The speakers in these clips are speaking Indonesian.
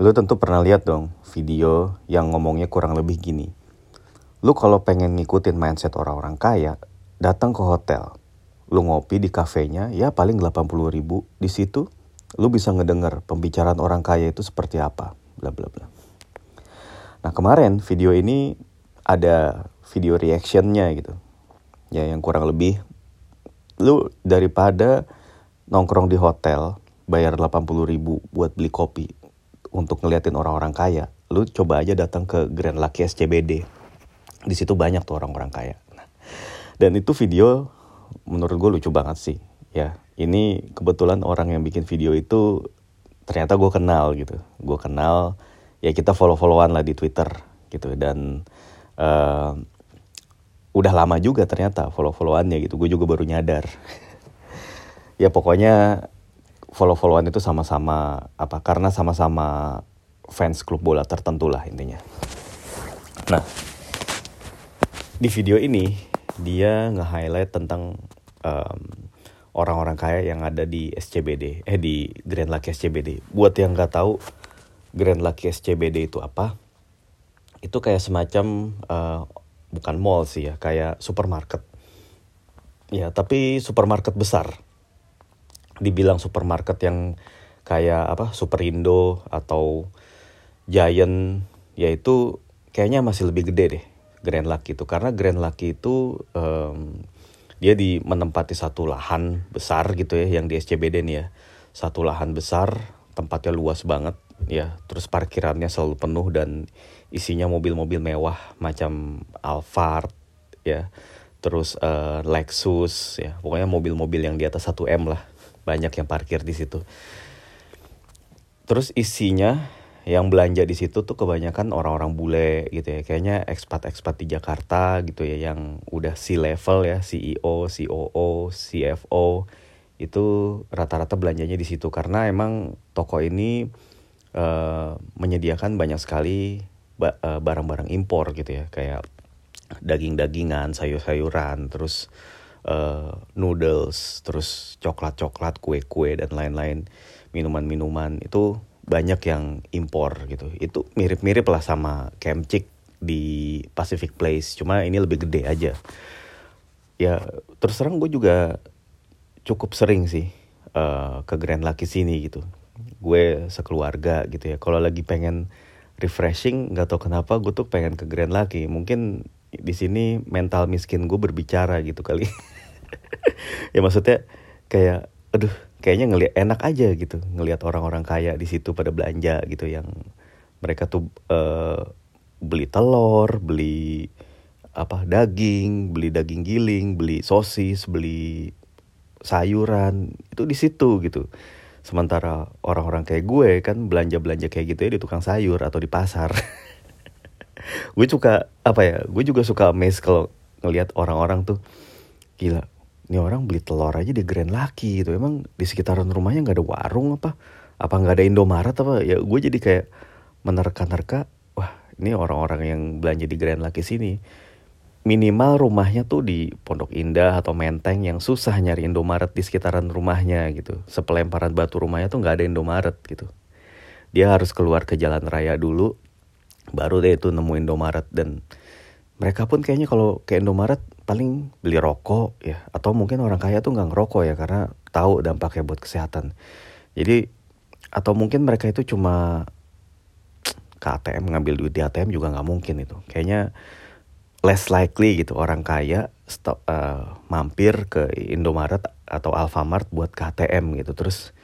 Lu tentu pernah lihat dong video yang ngomongnya kurang lebih gini. Lu kalau pengen ngikutin mindset orang-orang kaya, datang ke hotel. Lu ngopi di kafenya, ya paling 80 ribu. Di situ, lu bisa ngedenger pembicaraan orang kaya itu seperti apa. Bla bla bla. Nah kemarin video ini ada video reactionnya gitu. Ya yang kurang lebih, lu daripada nongkrong di hotel, bayar 80 ribu buat beli kopi untuk ngeliatin orang-orang kaya, lu coba aja datang ke Grand Lucky SCBD. Di situ banyak tuh orang-orang kaya. Nah, dan itu video menurut gue lucu banget sih. Ya, ini kebetulan orang yang bikin video itu ternyata gue kenal gitu. Gue kenal, ya kita follow-followan lah di Twitter gitu. Dan uh, udah lama juga ternyata follow-followannya gitu. Gue juga baru nyadar. ya pokoknya follow-followan itu sama-sama apa karena sama-sama fans klub bola tertentu lah intinya. Nah, di video ini dia nge-highlight tentang um, orang-orang kaya yang ada di SCBD, eh di Grand Lucky SCBD. Buat yang nggak tahu Grand Lucky SCBD itu apa? Itu kayak semacam uh, bukan mall sih ya, kayak supermarket. Ya, tapi supermarket besar dibilang supermarket yang kayak apa Superindo atau Giant yaitu kayaknya masih lebih gede deh Grand Lucky itu. Karena Grand Lucky itu um, dia di menempati satu lahan besar gitu ya yang di SCBD nih ya. Satu lahan besar tempatnya luas banget ya. Terus parkirannya selalu penuh dan isinya mobil-mobil mewah macam Alphard ya. Terus uh, Lexus ya. Pokoknya mobil-mobil yang di atas 1 M lah banyak yang parkir di situ. Terus isinya yang belanja di situ tuh kebanyakan orang-orang bule gitu ya. Kayaknya ekspat-ekspat di Jakarta gitu ya yang udah C-level ya, CEO, COO, CFO itu rata-rata belanjanya di situ karena emang toko ini uh, menyediakan banyak sekali eh, barang-barang impor gitu ya kayak daging-dagingan, sayur-sayuran, terus uh, noodles, terus coklat-coklat, kue-kue dan lain-lain, minuman-minuman itu banyak yang impor gitu. Itu mirip-mirip lah sama Kemcik di Pacific Place, cuma ini lebih gede aja. Ya terus terang gue juga cukup sering sih uh, ke Grand Lucky sini gitu. Gue sekeluarga gitu ya. Kalau lagi pengen refreshing, nggak tau kenapa gue tuh pengen ke Grand Lucky. Mungkin di sini mental miskin gue berbicara gitu kali. Ya maksudnya kayak aduh kayaknya ngelihat enak aja gitu ngelihat orang-orang kaya di situ pada belanja gitu yang mereka tuh uh, beli telur beli apa daging beli daging giling beli sosis beli sayuran itu di situ gitu. Sementara orang-orang kayak gue kan belanja belanja kayak gitu ya di tukang sayur atau di pasar gue suka apa ya gue juga suka amazed kalau ngelihat orang-orang tuh gila ini orang beli telur aja di Grand Lucky gitu. Emang di sekitaran rumahnya nggak ada warung apa? Apa nggak ada Indomaret apa? Ya gue jadi kayak menerka-nerka wah ini orang-orang yang belanja di Grand Lucky sini minimal rumahnya tuh di Pondok Indah atau Menteng yang susah nyari Indomaret di sekitaran rumahnya gitu. Sepelemparan batu rumahnya tuh nggak ada Indomaret gitu. Dia harus keluar ke jalan raya dulu baru deh itu nemuin Indomaret dan mereka pun kayaknya kalau ke Indomaret paling beli rokok ya. Atau mungkin orang kaya tuh nggak ngerokok ya karena tahu dampaknya buat kesehatan. Jadi atau mungkin mereka itu cuma ke ATM ngambil duit di ATM juga nggak mungkin itu. Kayaknya less likely gitu orang kaya stop uh, mampir ke Indomaret atau Alfamart buat ke ATM gitu. Terus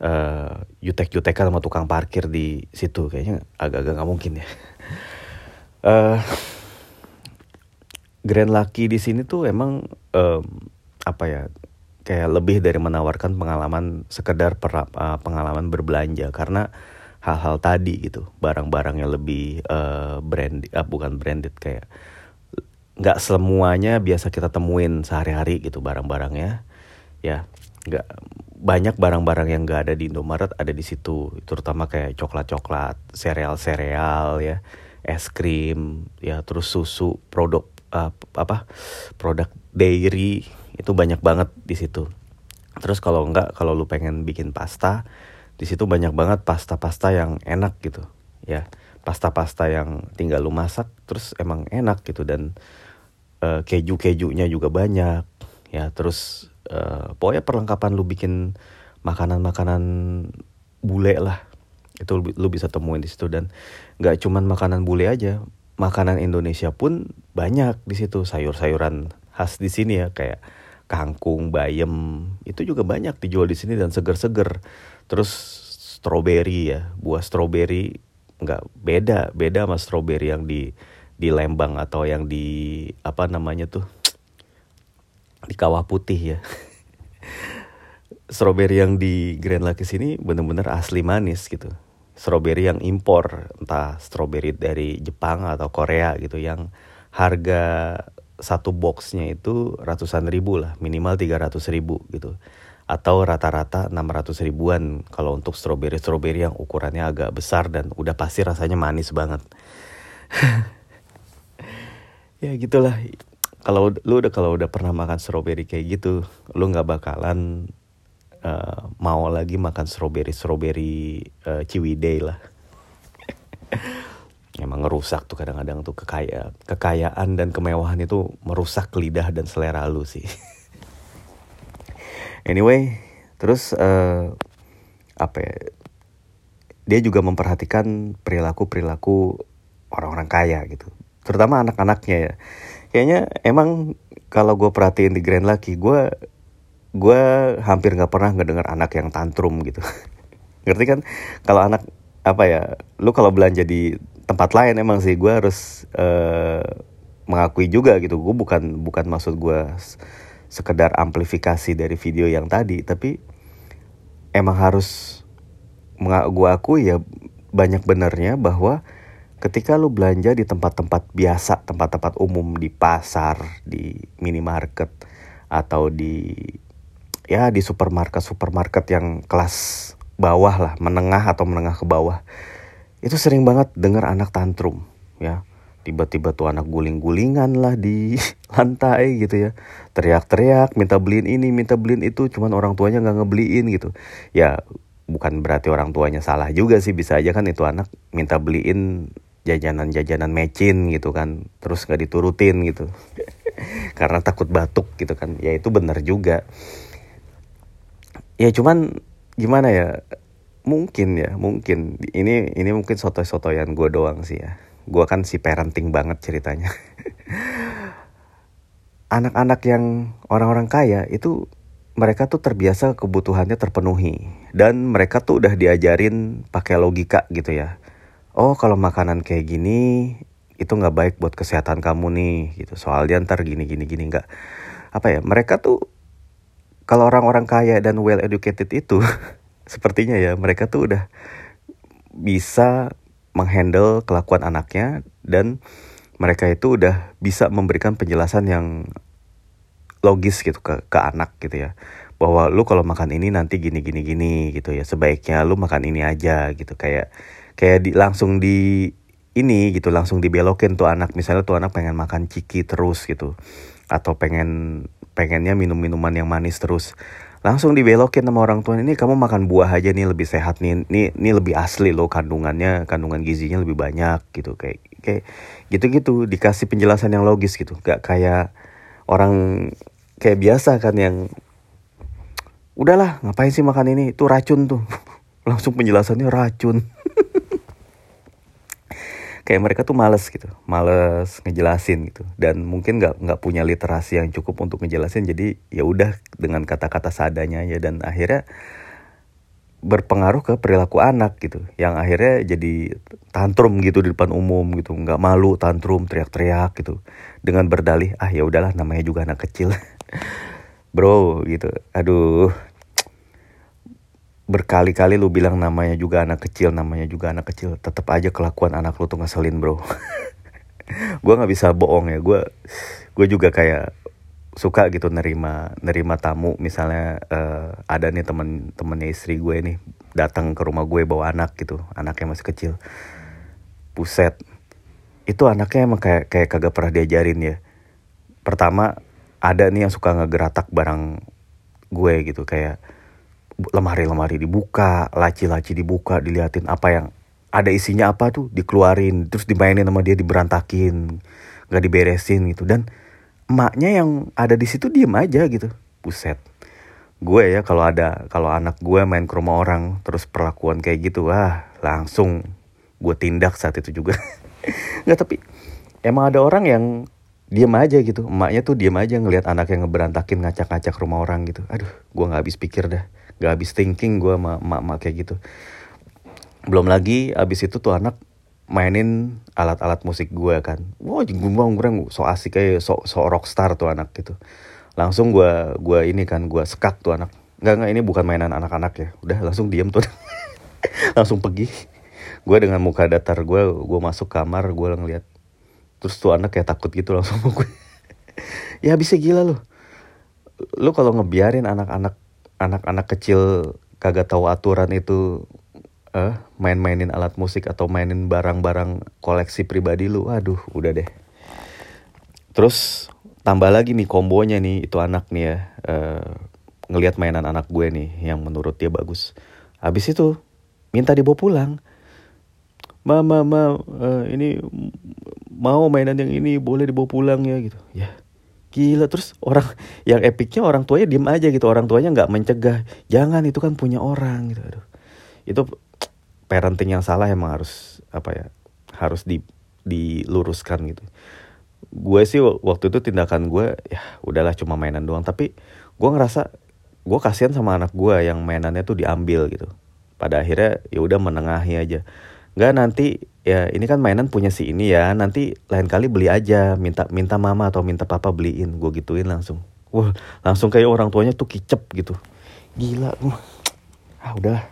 uh, yutek-yutekan sama tukang parkir di situ. Kayaknya agak-agak nggak mungkin ya. uh, Grand Lucky di sini tuh emang um, apa ya kayak lebih dari menawarkan pengalaman sekedar per, uh, pengalaman berbelanja. Karena hal-hal tadi gitu barang-barang yang lebih uh, brand uh, bukan branded kayak nggak semuanya biasa kita temuin sehari-hari gitu barang-barangnya. Ya nggak banyak barang-barang yang gak ada di Indomaret ada di situ terutama kayak coklat-coklat sereal-sereal ya es krim ya terus susu produk uh, apa produk dairy itu banyak banget di situ. Terus kalau enggak kalau lu pengen bikin pasta di situ banyak banget pasta-pasta yang enak gitu ya. Pasta-pasta yang tinggal lu masak terus emang enak gitu dan uh, keju-kejunya juga banyak ya. Terus uh, pokoknya perlengkapan lu bikin makanan-makanan bule lah. Itu lu, bisa temuin di situ. Dan nggak cuman makanan bule aja makanan Indonesia pun banyak di situ. Sayur-sayuran khas di sini ya kayak kangkung, bayam itu juga banyak dijual di sini dan seger-seger. Terus stroberi ya, buah stroberi nggak beda beda sama stroberi yang di di Lembang atau yang di apa namanya tuh di kawah putih ya. stroberi yang di Grand Lakes ini bener-bener asli manis gitu. Stroberi yang impor, entah stroberi dari Jepang atau Korea gitu yang harga satu boxnya itu ratusan ribu lah minimal tiga ratus ribu gitu atau rata-rata enam ratus ribuan kalau untuk stroberi yang ukurannya agak besar dan udah pasti rasanya manis banget ya gitulah kalau lu udah kalau udah pernah makan stroberi kayak gitu lu nggak bakalan uh, mau lagi makan stroberi stroberi uh, ciwidey lah. Emang ngerusak tuh kadang-kadang tuh kekaya kekayaan dan kemewahan itu merusak lidah dan selera lu sih. Anyway terus uh, apa ya, dia juga memperhatikan perilaku perilaku orang-orang kaya gitu. Terutama anak-anaknya ya kayaknya emang kalau gue perhatiin di Grand Lucky gue gue hampir nggak pernah ngedengar anak yang tantrum gitu. Ngerti kan? Kalau anak apa ya lu kalau belanja di tempat lain emang sih gue harus uh, mengakui juga gitu. Gue bukan bukan maksud gue sekedar amplifikasi dari video yang tadi tapi emang harus gue akui ya banyak benernya bahwa ketika lu belanja di tempat-tempat biasa tempat-tempat umum di pasar di minimarket atau di ya di supermarket supermarket yang kelas bawah lah menengah atau menengah ke bawah itu sering banget dengar anak tantrum ya. Tiba-tiba tuh anak guling-gulingan lah di lantai gitu ya. Teriak-teriak minta beliin ini minta beliin itu cuman orang tuanya nggak ngebeliin gitu. Ya bukan berarti orang tuanya salah juga sih bisa aja kan itu anak minta beliin jajanan-jajanan mecin gitu kan terus nggak diturutin gitu. Karena takut batuk gitu kan. Ya itu benar juga. Ya cuman gimana ya? Mungkin ya mungkin. Ini ini mungkin soto-sotoyan gue doang sih ya. Gue kan si parenting banget ceritanya. Anak-anak yang orang-orang kaya itu mereka tuh terbiasa kebutuhannya terpenuhi. Dan mereka tuh udah diajarin pakai logika gitu ya oh kalau makanan kayak gini itu nggak baik buat kesehatan kamu nih gitu. Soalnya ntar gini gini gini nggak apa ya mereka tuh kalau orang-orang kaya dan well educated itu sepertinya ya mereka tuh udah bisa menghandle kelakuan anaknya dan mereka itu udah bisa memberikan penjelasan yang logis gitu ke ke anak gitu ya. Bahwa lu kalau makan ini nanti gini gini gini gitu ya. Sebaiknya lu makan ini aja gitu. Kayak kayak di, langsung di ini gitu langsung dibelokin tuh anak. Misalnya tuh anak pengen makan ciki terus gitu atau pengen pengennya minum minuman yang manis terus. Langsung dibelokin sama orang tua ini kamu makan buah aja nih lebih sehat nih nih ini lebih asli loh kandungannya kandungan gizinya lebih banyak gitu. Kayak kayak gitu-gitu dikasih penjelasan yang logis gitu. Gak kayak orang kayak biasa kan yang udahlah ngapain sih makan ini? Itu racun tuh. Langsung penjelasannya racun kayak mereka tuh males gitu males ngejelasin gitu. Dan mungkin nggak nggak punya literasi yang cukup untuk ngejelasin jadi ya udah dengan kata-kata seadanya ya. Dan akhirnya berpengaruh ke perilaku anak gitu yang akhirnya jadi tantrum gitu di depan umum gitu. Nggak malu tantrum teriak-teriak gitu. Dengan berdalih ah ya udahlah namanya juga anak kecil. Bro gitu. Aduh berkali-kali lu bilang namanya juga anak kecil namanya juga anak kecil tetap aja kelakuan anak lu tuh ngeselin bro. Gue nggak bisa bohong ya gue gue juga kayak suka gitu nerima nerima tamu. Misalnya uh, ada nih temen temennya istri gue nih datang ke rumah gue bawa anak gitu anaknya masih kecil. Puset itu anaknya emang kayak kayak kagak pernah diajarin ya. Pertama ada nih yang suka ngegeratak barang gue gitu kayak lemari-lemari dibuka laci-laci dibuka diliatin apa yang ada isinya apa tuh dikeluarin terus dimainin sama dia diberantakin nggak diberesin gitu. Dan emaknya yang ada di situ diem aja gitu. Buset. Gue ya kalau ada kalau anak gue main ke rumah orang terus perlakuan kayak gitu wah langsung gue tindak saat itu juga. Nggak tapi emang ada orang yang diem aja gitu. Emaknya tuh diem aja ngelihat anak yang ngeberantakin ngacak-ngacak rumah orang gitu. Aduh gue nggak habis pikir dah nggak habis thinking gue sama emak-emak kayak gitu. Belum lagi abis itu tuh anak mainin alat-alat musik gue kan. Wah gue gue so asik kayak so, so rockstar tuh anak gitu. Langsung gue gua ini kan gue sekak tuh anak. Nggak nggak ini bukan mainan anak-anak ya. Udah langsung diem tuh. Langsung pergi. Gue dengan muka datar gue gue masuk kamar gue ngeliat. Terus tuh anak kayak takut gitu langsung gue ya bisa gila lu lu kalau ngebiarin anak-anak anak-anak kecil kagak tahu aturan itu uh, main-mainin alat musik atau mainin barang-barang koleksi pribadi lu, aduh udah deh. Terus tambah lagi nih kombonya nih itu anak nih ya uh, ngelihat mainan anak gue nih yang menurut dia bagus. Habis itu minta dibawa pulang. Mama, ma, uh, ini mau mainan yang ini boleh dibawa pulang ya gitu. Ya, gila terus orang yang epicnya orang tuanya diem aja gitu orang tuanya nggak mencegah. Jangan itu kan punya orang gitu aduh. Itu parenting yang salah emang harus apa ya harus di diluruskan gitu. Gue sih waktu itu tindakan gue ya udahlah cuma mainan doang. Tapi gue ngerasa gue kasihan sama anak gue yang mainannya tuh diambil gitu. Pada akhirnya ya udah menengahi aja. Nggak nanti ya ini kan mainan punya si ini ya. Nanti lain kali beli aja. Minta minta mama atau minta papa beliin. Gue gituin langsung. Wah langsung kayak orang tuanya tuh kicep gitu. Gila ah udahlah.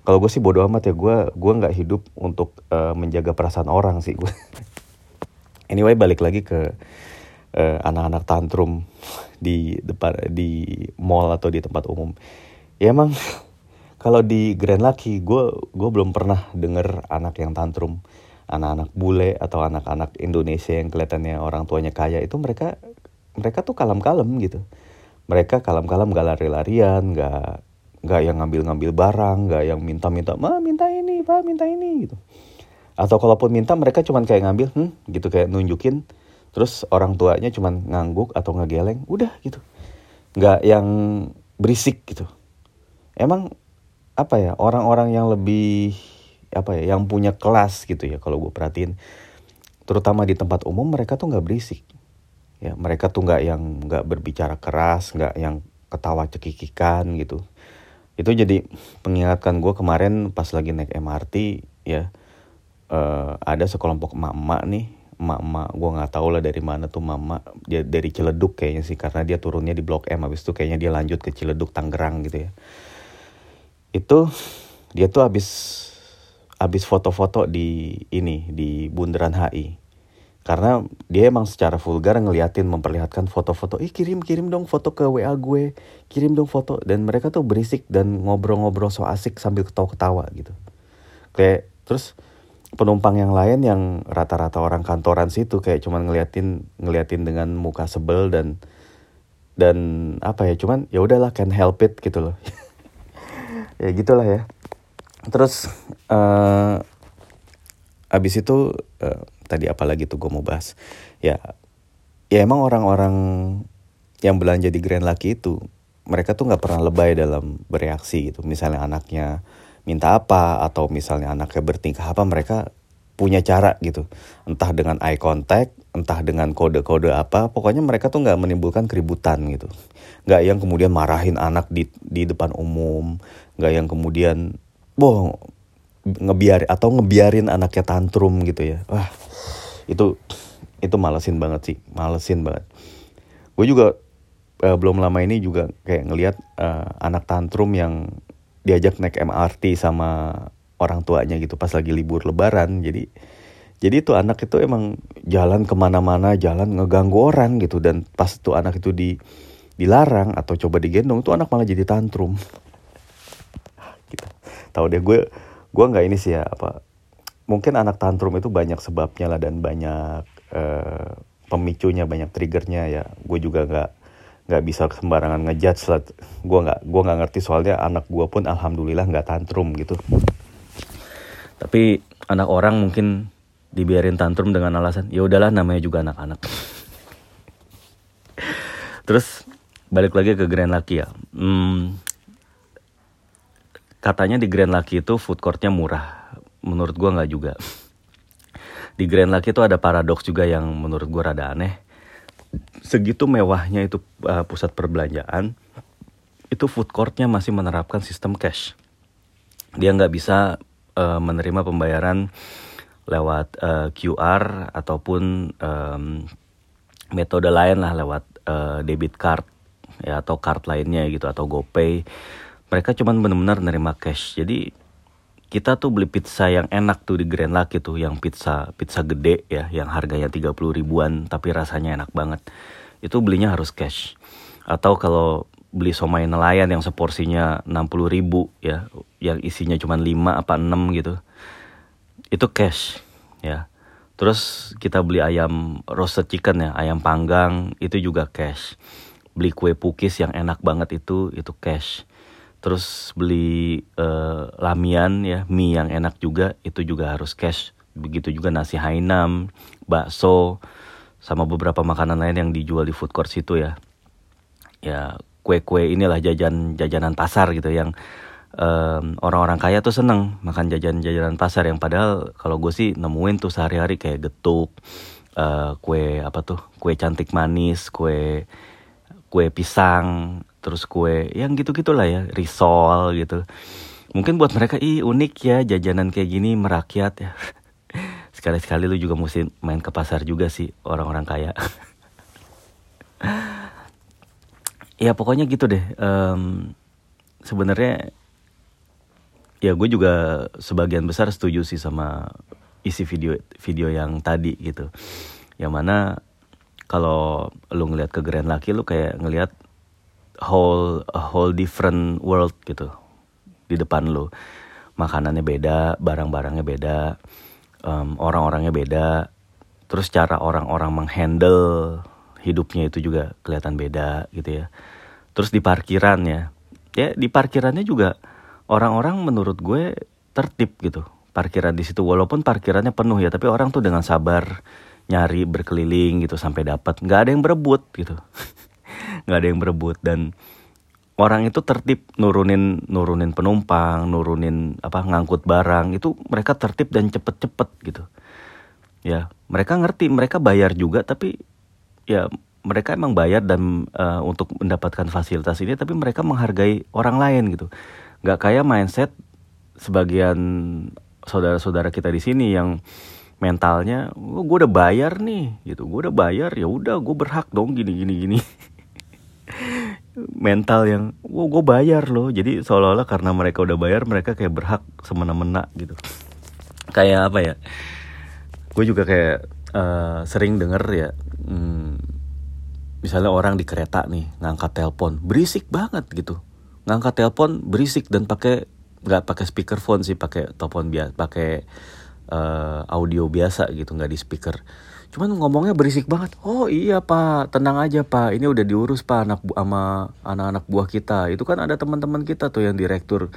Kalau gue sih bodo amat ya. Gue gue nggak hidup untuk uh, menjaga perasaan orang sih gue anyway balik lagi ke uh, anak-anak tantrum di depan di mall atau di tempat umum. Ya emang kalau di Grand Lucky gue gue belum pernah denger anak yang tantrum. Anak-anak bule atau anak-anak Indonesia yang kelihatannya orang tuanya kaya itu mereka mereka tuh kalem-kalem gitu. Mereka kalem-kalem gak lari-larian gak nggak yang ngambil-ngambil barang nggak yang minta-minta ma minta ini pak minta ini gitu. Atau kalaupun minta mereka cuman kayak ngambil hmm, gitu kayak nunjukin. Terus orang tuanya cuman ngangguk atau ngegeleng udah gitu. Nggak yang berisik gitu. Emang apa ya orang-orang yang lebih apa ya yang punya kelas gitu ya kalau gue perhatiin. Terutama di tempat umum mereka tuh nggak berisik. Ya mereka tuh nggak yang nggak berbicara keras nggak yang ketawa cekikikan gitu. Itu jadi pengingatkan gue kemarin pas lagi naik MRT ya uh, ada sekelompok emak-emak nih. Emak-emak gue nggak tahu lah dari mana tuh mama dia dari Ciledug kayaknya sih karena dia turunnya di Blok M habis itu kayaknya dia lanjut ke Ciledug Tangerang gitu ya itu dia tuh habis habis foto-foto di ini di Bundaran HI karena dia emang secara vulgar ngeliatin memperlihatkan foto-foto ih kirim kirim dong foto ke WA gue kirim dong foto. Dan mereka tuh berisik dan ngobrol-ngobrol so asik sambil ketawa-ketawa gitu. Kayak terus penumpang yang lain yang rata-rata orang kantoran situ kayak cuman ngeliatin ngeliatin dengan muka sebel dan dan apa ya cuman ya udahlah can help it gitu loh ya gitulah ya. Terus uh, abis itu uh, tadi apalagi tuh gue mau bahas? Ya ya emang orang-orang yang belanja di Grand Lucky itu mereka tuh nggak pernah lebay dalam bereaksi gitu. Misalnya anaknya minta apa atau misalnya anaknya bertingkah apa mereka punya cara gitu. Entah dengan eye contact entah dengan kode-kode apa pokoknya mereka tuh nggak menimbulkan keributan gitu. Nggak yang kemudian marahin anak di di depan umum nggak yang kemudian boh ngebiarin atau ngebiarin anaknya tantrum gitu ya. Wah itu itu malesin banget sih malesin banget. Gue juga uh, belum lama ini juga kayak ngelihat uh, anak tantrum yang diajak naik MRT sama orang tuanya gitu pas lagi libur lebaran. Jadi jadi tuh anak itu emang jalan ke mana-mana jalan ngeganggu orang gitu. Dan pas tuh anak itu di dilarang atau coba digendong tuh anak malah jadi tantrum. Gitu. Tahu deh gue gue nggak ini sih ya apa mungkin anak tantrum itu banyak sebabnya lah dan banyak uh, pemicunya banyak triggernya ya. Gue juga nggak nggak bisa sembarangan ngejudge lah. Gue nggak gue nggak ngerti soalnya anak gue pun alhamdulillah nggak tantrum gitu tapi anak orang mungkin dibiarin tantrum dengan alasan ya udahlah namanya juga anak-anak terus balik lagi ke Grand Lucky ya hmm, katanya di Grand Lucky itu food courtnya murah menurut gue nggak juga di Grand Lucky itu ada paradoks juga yang menurut gue rada aneh. Segitu mewahnya itu uh, pusat perbelanjaan, itu food courtnya masih menerapkan sistem cash. Dia nggak bisa uh, menerima pembayaran lewat uh, QR ataupun um, metode lain lah lewat uh, debit card ya atau card lainnya gitu atau GoPay. Mereka cuma benar-benar menerima cash. Jadi kita tuh beli pizza yang enak tuh di Grand Lucky tuh yang pizza pizza gede ya yang harganya 30 ribuan tapi rasanya enak banget itu belinya harus cash atau kalau beli somai nelayan yang seporsinya 60 ribu ya yang isinya cuma 5 apa 6 gitu itu cash ya. Terus kita beli ayam roasted chicken ya ayam panggang itu juga cash. Beli kue pukis yang enak banget itu itu cash. Terus beli uh, lamian ya mie yang enak juga itu juga harus cash. Begitu juga nasi hainam bakso sama beberapa makanan lain yang dijual di food court situ ya. Ya kue-kue inilah jajan jajanan pasar gitu yang orang orang-orang kaya tuh seneng makan jajan-jajanan pasar yang padahal kalau gue sih nemuin tuh sehari-hari kayak getuk uh, kue apa tuh kue cantik manis kue kue pisang terus kue yang gitu gitulah ya risol gitu. Mungkin buat mereka ih unik ya jajanan kayak gini merakyat ya. Sekali-sekali lu juga mesti main ke pasar juga sih orang-orang kaya ya pokoknya gitu deh um, sebenarnya ya gue juga sebagian besar setuju sih sama isi video video yang tadi gitu. Yang mana kalau lu ngeliat ke Grand Lucky lu kayak ngeliat whole a whole different world gitu di depan lu. Makanannya beda barang-barangnya beda um, orang-orangnya beda. Terus cara orang-orang menghandle hidupnya itu juga kelihatan beda gitu ya. Terus di parkiran ya. Di parkirannya juga orang-orang menurut gue tertib gitu. Parkiran di situ walaupun parkirannya penuh ya tapi orang tuh dengan sabar nyari berkeliling gitu sampai dapat nggak ada yang berebut gitu. Nggak ada yang berebut. Dan orang itu tertib nurunin nurunin penumpang nurunin apa ngangkut barang. Itu mereka tertib dan cepet-cepet gitu. Ya mereka ngerti mereka bayar juga tapi ya mereka emang bayar dan uh, untuk mendapatkan fasilitas ini tapi mereka menghargai orang lain gitu. Nggak kayak mindset sebagian saudara-saudara kita di sini yang mentalnya oh, gue udah bayar nih gitu. Gue udah bayar ya udah gue berhak dong gini gini gini. Mental yang wow gue bayar loh. Jadi seolah-olah karena mereka udah bayar mereka kayak berhak semena-mena gitu. Kayak apa ya? Gue juga kayak uh, sering denger ya hmm, misalnya orang di kereta nih ngangkat telepon berisik banget gitu. Ngangkat telepon berisik dan pakai nggak pakai speakerphone sih pakai telepon biasa pakai uh, audio biasa gitu nggak di speaker. Cuman ngomongnya berisik banget. Oh iya pak tenang aja pak. Ini udah diurus pak anak bu sama anak-anak buah kita. Itu kan ada teman-teman kita tuh yang direktur.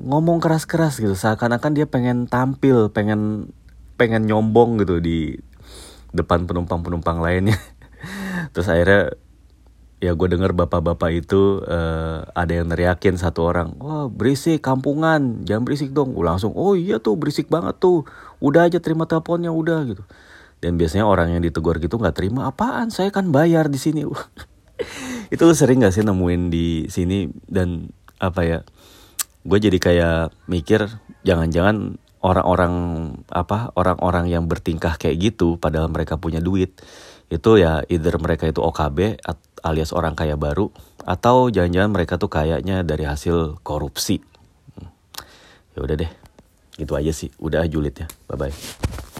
Ngomong keras-keras gitu seakan-akan dia pengen tampil pengen pengen nyombong gitu di depan penumpang-penumpang lainnya terus akhirnya ya gue denger bapak-bapak itu uh, ada yang neriakin satu orang wah berisik kampungan jangan berisik dong. Langsung oh iya tuh berisik banget tuh. Udah aja terima teleponnya udah gitu. Dan biasanya orang yang ditegur gitu nggak terima apaan? Saya kan bayar di sini. Itu sering gak sih nemuin di sini? Dan apa ya gue jadi kayak mikir jangan-jangan orang-orang apa orang-orang yang bertingkah kayak gitu padahal mereka punya duit itu ya either mereka itu OKB alias orang kaya baru atau jangan-jangan mereka tuh kayaknya dari hasil korupsi. Hmm. ya udah deh gitu aja sih. Udah julid ya. Bye bye